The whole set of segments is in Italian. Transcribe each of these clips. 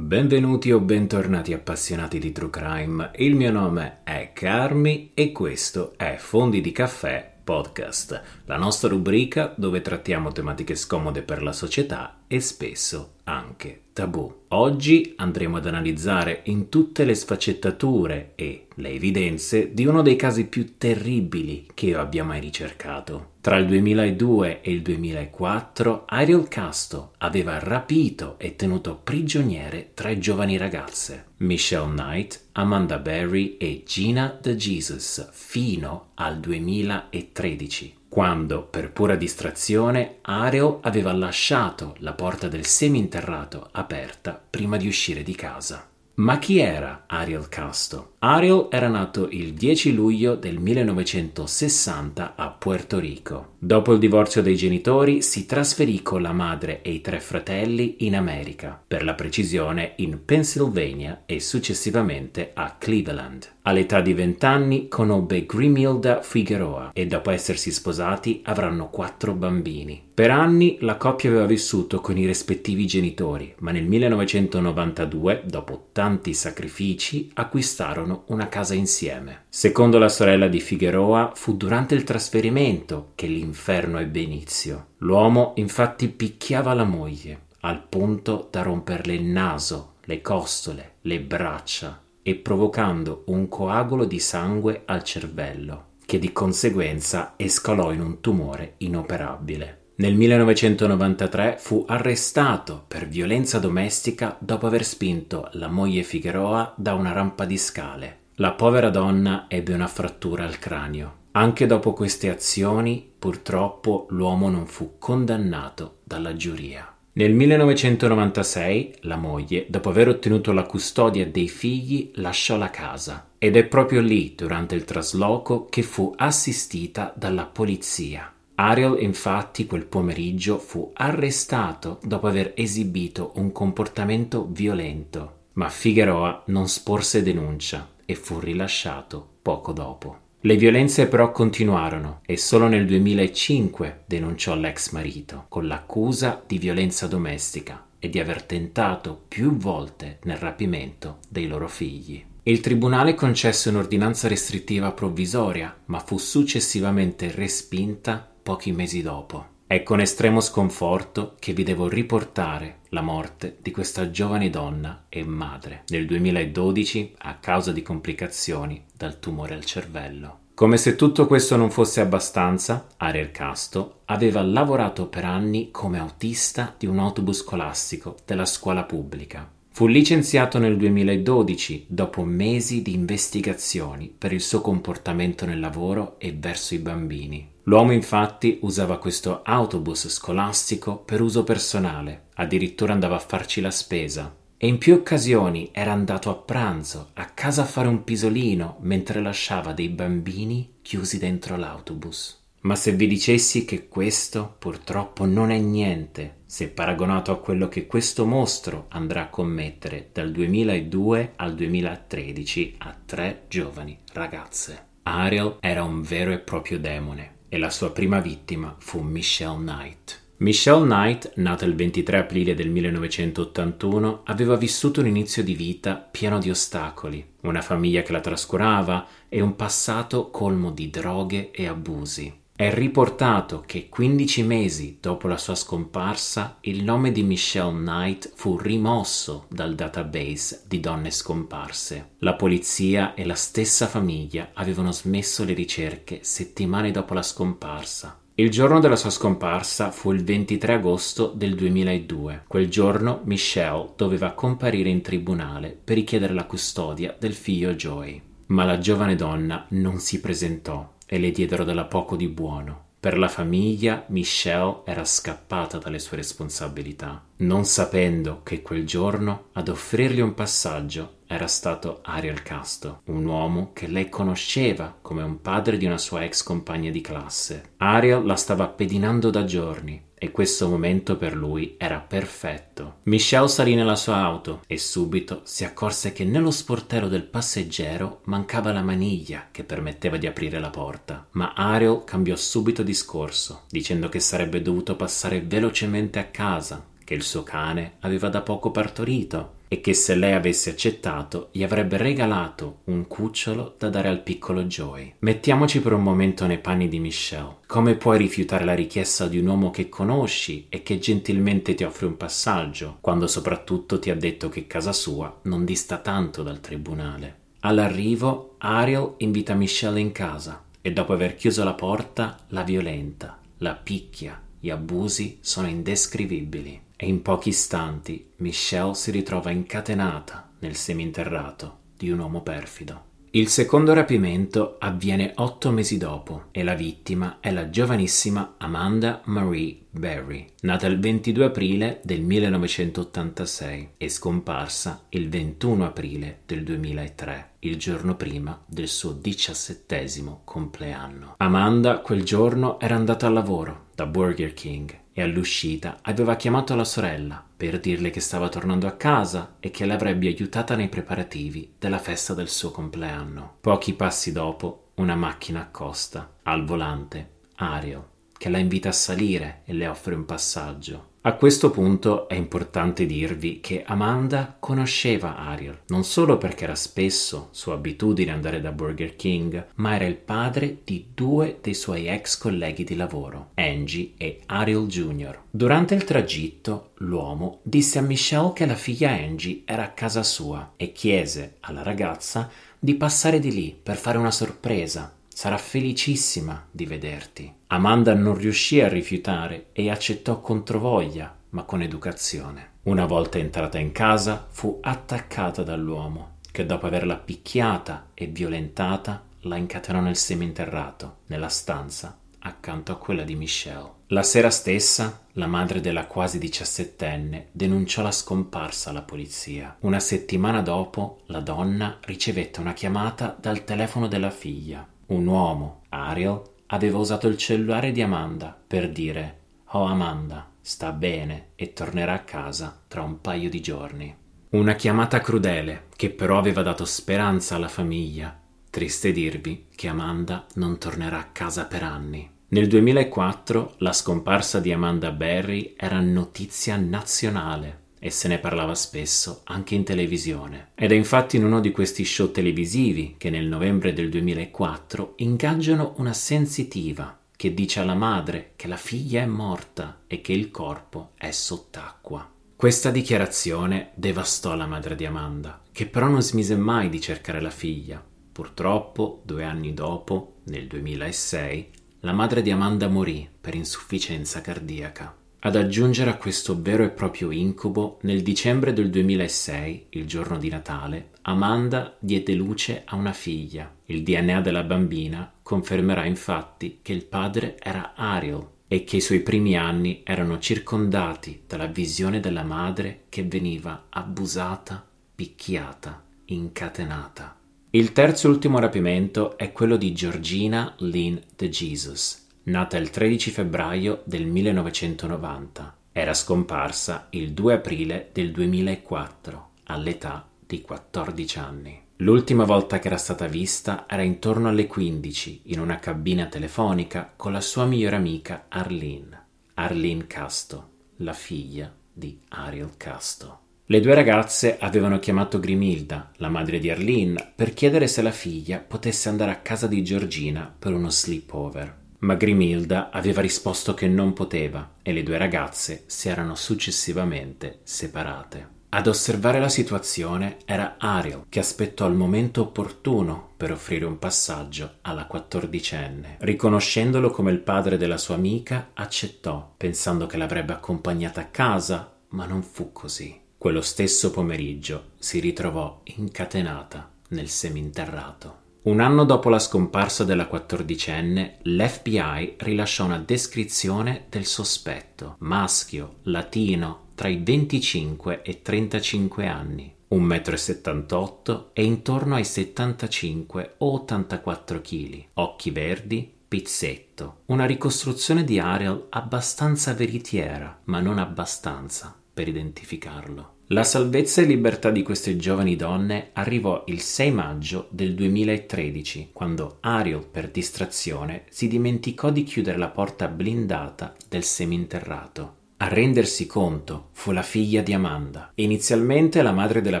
Benvenuti o bentornati appassionati di True Crime, il mio nome è Carmi e questo è Fondi di Caffè Podcast, la nostra rubrica dove trattiamo tematiche scomode per la società e spesso anche tabù. Oggi andremo ad analizzare in tutte le sfaccettature e le evidenze di uno dei casi più terribili che io abbia mai ricercato. Tra il 2002 e il 2004 Ariel Casto aveva rapito e tenuto prigioniere tre giovani ragazze, Michelle Knight, Amanda Berry e Gina the Jesus, fino al 2013 quando, per pura distrazione, Ariel aveva lasciato la porta del seminterrato aperta prima di uscire di casa. Ma chi era Ariel Casto? Ariel era nato il 10 luglio del 1960 a Puerto Rico. Dopo il divorzio dei genitori si trasferì con la madre e i tre fratelli in America, per la precisione in Pennsylvania e successivamente a Cleveland. All'età di 20 anni conobbe Grimilda Figueroa e dopo essersi sposati avranno quattro bambini. Per anni la coppia aveva vissuto con i rispettivi genitori, ma nel 1992, dopo tanti sacrifici, acquistarono una casa insieme. Secondo la sorella di Figueroa, fu durante il trasferimento che l'inferno ebbe inizio. L'uomo infatti picchiava la moglie, al punto da romperle il naso, le costole, le braccia e provocando un coagulo di sangue al cervello, che di conseguenza escalò in un tumore inoperabile. Nel 1993 fu arrestato per violenza domestica dopo aver spinto la moglie Figueroa da una rampa di scale. La povera donna ebbe una frattura al cranio. Anche dopo queste azioni, purtroppo, l'uomo non fu condannato dalla giuria. Nel 1996 la moglie, dopo aver ottenuto la custodia dei figli, lasciò la casa ed è proprio lì, durante il trasloco, che fu assistita dalla polizia. Ariel infatti quel pomeriggio fu arrestato dopo aver esibito un comportamento violento, ma Figueroa non sporse denuncia e fu rilasciato poco dopo. Le violenze però continuarono e solo nel 2005 denunciò l'ex marito con l'accusa di violenza domestica e di aver tentato più volte nel rapimento dei loro figli. Il tribunale concesse un'ordinanza restrittiva provvisoria, ma fu successivamente respinta pochi mesi dopo. È con estremo sconforto che vi devo riportare la morte di questa giovane donna e madre nel 2012 a causa di complicazioni dal tumore al cervello. Come se tutto questo non fosse abbastanza, Ariel Casto aveva lavorato per anni come autista di un autobus scolastico della scuola pubblica. Fu licenziato nel 2012 dopo mesi di investigazioni per il suo comportamento nel lavoro e verso i bambini. L'uomo infatti usava questo autobus scolastico per uso personale, addirittura andava a farci la spesa. E in più occasioni era andato a pranzo, a casa a fare un pisolino, mentre lasciava dei bambini chiusi dentro l'autobus. Ma se vi dicessi che questo purtroppo non è niente, se paragonato a quello che questo mostro andrà a commettere dal 2002 al 2013 a tre giovani ragazze. Ariel era un vero e proprio demone e la sua prima vittima fu Michelle Knight. Michelle Knight, nata il 23 aprile del 1981, aveva vissuto un inizio di vita pieno di ostacoli, una famiglia che la trascurava e un passato colmo di droghe e abusi. È riportato che 15 mesi dopo la sua scomparsa il nome di Michelle Knight fu rimosso dal database di donne scomparse. La polizia e la stessa famiglia avevano smesso le ricerche settimane dopo la scomparsa. Il giorno della sua scomparsa fu il 23 agosto del 2002. Quel giorno Michelle doveva comparire in tribunale per richiedere la custodia del figlio Joey. Ma la giovane donna non si presentò e le diedero della poco di buono. Per la famiglia Michelle era scappata dalle sue responsabilità, non sapendo che quel giorno ad offrirgli un passaggio era stato Ariel Casto, un uomo che lei conosceva come un padre di una sua ex compagna di classe. Ariel la stava pedinando da giorni e questo momento per lui era perfetto. Michelle salì nella sua auto e subito si accorse che nello sportello del passeggero mancava la maniglia che permetteva di aprire la porta. Ma Ariel cambiò subito discorso, dicendo che sarebbe dovuto passare velocemente a casa, che il suo cane aveva da poco partorito e che se lei avesse accettato gli avrebbe regalato un cucciolo da dare al piccolo Joey. Mettiamoci per un momento nei panni di Michelle. Come puoi rifiutare la richiesta di un uomo che conosci e che gentilmente ti offre un passaggio, quando soprattutto ti ha detto che casa sua non dista tanto dal tribunale? All'arrivo, Ariel invita Michelle in casa e dopo aver chiuso la porta la violenta, la picchia, gli abusi sono indescrivibili e in pochi istanti Michelle si ritrova incatenata nel seminterrato di un uomo perfido. Il secondo rapimento avviene otto mesi dopo e la vittima è la giovanissima Amanda Marie Berry, nata il 22 aprile del 1986 e scomparsa il 21 aprile del 2003, il giorno prima del suo diciassettesimo compleanno. Amanda quel giorno era andata al lavoro da Burger King e all'uscita aveva chiamato la sorella per dirle che stava tornando a casa e che l'avrebbe aiutata nei preparativi della festa del suo compleanno. Pochi passi dopo, una macchina accosta, al volante, Ariel, che la invita a salire e le offre un passaggio. A questo punto è importante dirvi che Amanda conosceva Ariel, non solo perché era spesso sua abitudine andare da Burger King, ma era il padre di due dei suoi ex colleghi di lavoro, Angie e Ariel Jr. Durante il tragitto, l'uomo disse a Michelle che la figlia Angie era a casa sua e chiese alla ragazza di passare di lì per fare una sorpresa Sarà felicissima di vederti. Amanda non riuscì a rifiutare e accettò controvoglia, ma con educazione. Una volta entrata in casa, fu attaccata dall'uomo, che dopo averla picchiata e violentata, la incatenò nel seminterrato, nella stanza accanto a quella di Michelle. La sera stessa, la madre della quasi diciassettenne denunciò la scomparsa alla polizia. Una settimana dopo, la donna ricevette una chiamata dal telefono della figlia. Un uomo, Ariel, aveva usato il cellulare di Amanda per dire Oh Amanda, sta bene e tornerà a casa tra un paio di giorni. Una chiamata crudele che però aveva dato speranza alla famiglia. Triste dirvi che Amanda non tornerà a casa per anni. Nel 2004 la scomparsa di Amanda Berry era notizia nazionale e se ne parlava spesso anche in televisione. Ed è infatti in uno di questi show televisivi che nel novembre del 2004 ingaggiano una sensitiva che dice alla madre che la figlia è morta e che il corpo è sott'acqua. Questa dichiarazione devastò la madre di Amanda, che però non smise mai di cercare la figlia. Purtroppo, due anni dopo, nel 2006, la madre di Amanda morì per insufficienza cardiaca. Ad aggiungere a questo vero e proprio incubo, nel dicembre del 2006, il giorno di Natale, Amanda diede luce a una figlia. Il DNA della bambina confermerà infatti che il padre era Ariel e che i suoi primi anni erano circondati dalla visione della madre che veniva abusata, picchiata, incatenata. Il terzo e ultimo rapimento è quello di Georgina Lynn de Jesus, nata il 13 febbraio del 1990. Era scomparsa il 2 aprile del 2004, all'età di 14 anni. L'ultima volta che era stata vista era intorno alle 15 in una cabina telefonica con la sua migliore amica Arlene, Arlene Casto, la figlia di Ariel Casto. Le due ragazze avevano chiamato Grimilda, la madre di Arlene, per chiedere se la figlia potesse andare a casa di Georgina per uno sleepover ma Grimilda aveva risposto che non poteva e le due ragazze si erano successivamente separate. Ad osservare la situazione era Ariel, che aspettò il momento opportuno per offrire un passaggio alla quattordicenne. Riconoscendolo come il padre della sua amica, accettò, pensando che l'avrebbe accompagnata a casa, ma non fu così. Quello stesso pomeriggio si ritrovò incatenata nel seminterrato. Un anno dopo la scomparsa della quattordicenne, l'FBI rilasciò una descrizione del sospetto, maschio, latino, tra i 25 e i 35 anni, 1,78 m e intorno ai 75 o 84 kg, occhi verdi, pizzetto. Una ricostruzione di Ariel abbastanza veritiera, ma non abbastanza per identificarlo. La salvezza e libertà di queste giovani donne arrivò il 6 maggio del 2013, quando Ariel, per distrazione, si dimenticò di chiudere la porta blindata del seminterrato. A rendersi conto fu la figlia di Amanda. Inizialmente la madre della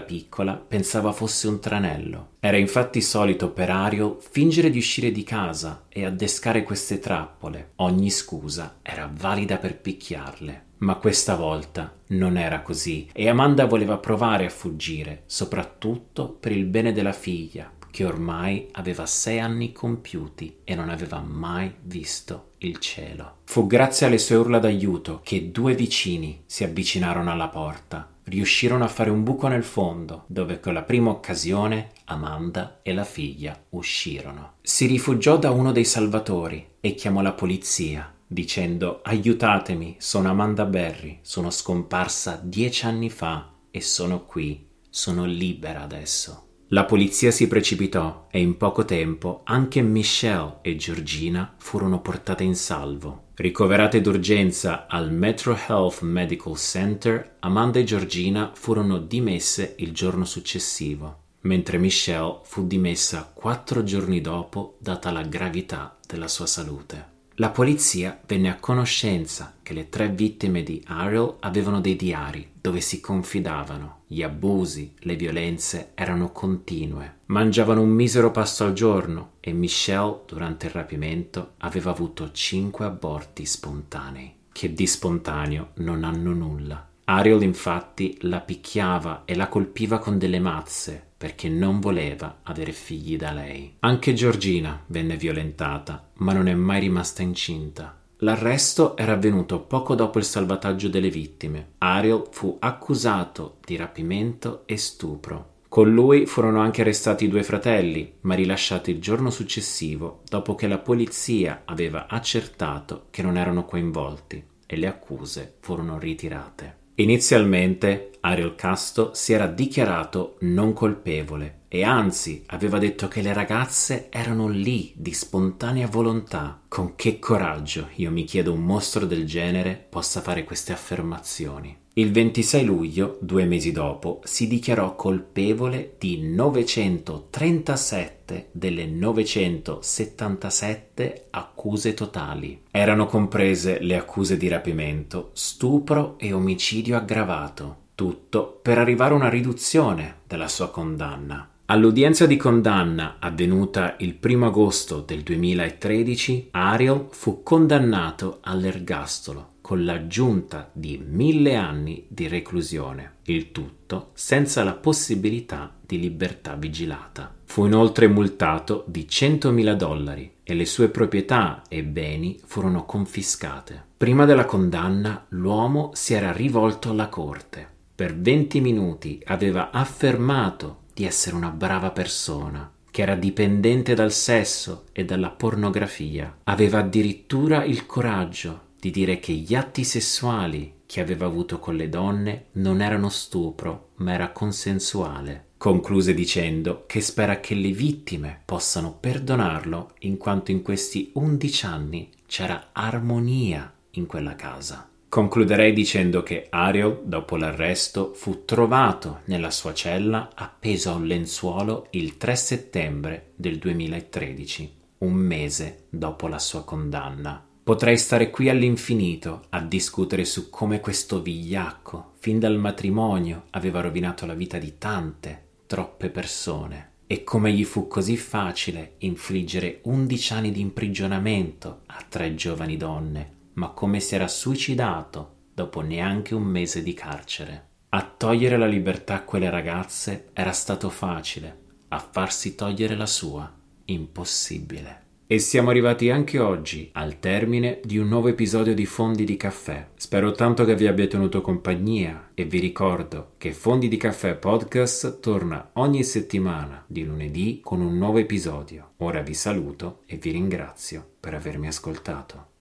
piccola pensava fosse un tranello. Era infatti solito per Ario fingere di uscire di casa e addescare queste trappole. Ogni scusa era valida per picchiarle. Ma questa volta non era così e Amanda voleva provare a fuggire, soprattutto per il bene della figlia, che ormai aveva sei anni compiuti e non aveva mai visto il cielo. Fu grazie alle sue urla d'aiuto che due vicini si avvicinarono alla porta. Riuscirono a fare un buco nel fondo, dove con la prima occasione Amanda e la figlia uscirono. Si rifugiò da uno dei salvatori e chiamò la polizia, dicendo Aiutatemi, sono Amanda Berry, sono scomparsa dieci anni fa e sono qui, sono libera adesso. La polizia si precipitò e in poco tempo anche Michelle e Georgina furono portate in salvo. Ricoverate d'urgenza al Metro Health Medical Center, Amanda e Georgina furono dimesse il giorno successivo, mentre Michelle fu dimessa quattro giorni dopo data la gravità della sua salute. La polizia venne a conoscenza che le tre vittime di Ariel avevano dei diari dove si confidavano. Gli abusi, le violenze erano continue. Mangiavano un misero pasto al giorno e Michelle, durante il rapimento, aveva avuto cinque aborti spontanei, che di spontaneo non hanno nulla. Ariel infatti la picchiava e la colpiva con delle mazze perché non voleva avere figli da lei. Anche Georgina venne violentata, ma non è mai rimasta incinta. L'arresto era avvenuto poco dopo il salvataggio delle vittime. Ariel fu accusato di rapimento e stupro. Con lui furono anche arrestati i due fratelli, ma rilasciati il giorno successivo, dopo che la polizia aveva accertato che non erano coinvolti e le accuse furono ritirate. Inizialmente Ariel Casto si era dichiarato non colpevole e anzi aveva detto che le ragazze erano lì di spontanea volontà. Con che coraggio, io mi chiedo, un mostro del genere possa fare queste affermazioni. Il 26 luglio, due mesi dopo, si dichiarò colpevole di 937 delle 977 accuse totali. Erano comprese le accuse di rapimento, stupro e omicidio aggravato, tutto per arrivare a una riduzione della sua condanna. All'udienza di condanna avvenuta il 1 agosto del 2013, Ariel fu condannato all'ergastolo con l'aggiunta di mille anni di reclusione, il tutto senza la possibilità di libertà vigilata. Fu inoltre multato di 100.000 dollari e le sue proprietà e beni furono confiscate. Prima della condanna l'uomo si era rivolto alla corte. Per 20 minuti aveva affermato di essere una brava persona, che era dipendente dal sesso e dalla pornografia. Aveva addirittura il coraggio di dire che gli atti sessuali che aveva avuto con le donne non erano stupro, ma era consensuale. Concluse dicendo che spera che le vittime possano perdonarlo in quanto in questi undici anni c'era armonia in quella casa. Concluderei dicendo che Ariel, dopo l'arresto, fu trovato nella sua cella appeso a un lenzuolo il 3 settembre del 2013, un mese dopo la sua condanna. Potrei stare qui all'infinito a discutere su come questo vigliacco, fin dal matrimonio, aveva rovinato la vita di tante, troppe persone e come gli fu così facile infliggere undici anni di imprigionamento a tre giovani donne, ma come si era suicidato dopo neanche un mese di carcere. A togliere la libertà a quelle ragazze era stato facile, a farsi togliere la sua impossibile. E siamo arrivati anche oggi al termine di un nuovo episodio di Fondi di Caffè. Spero tanto che vi abbia tenuto compagnia e vi ricordo che Fondi di Caffè Podcast torna ogni settimana di lunedì con un nuovo episodio. Ora vi saluto e vi ringrazio per avermi ascoltato.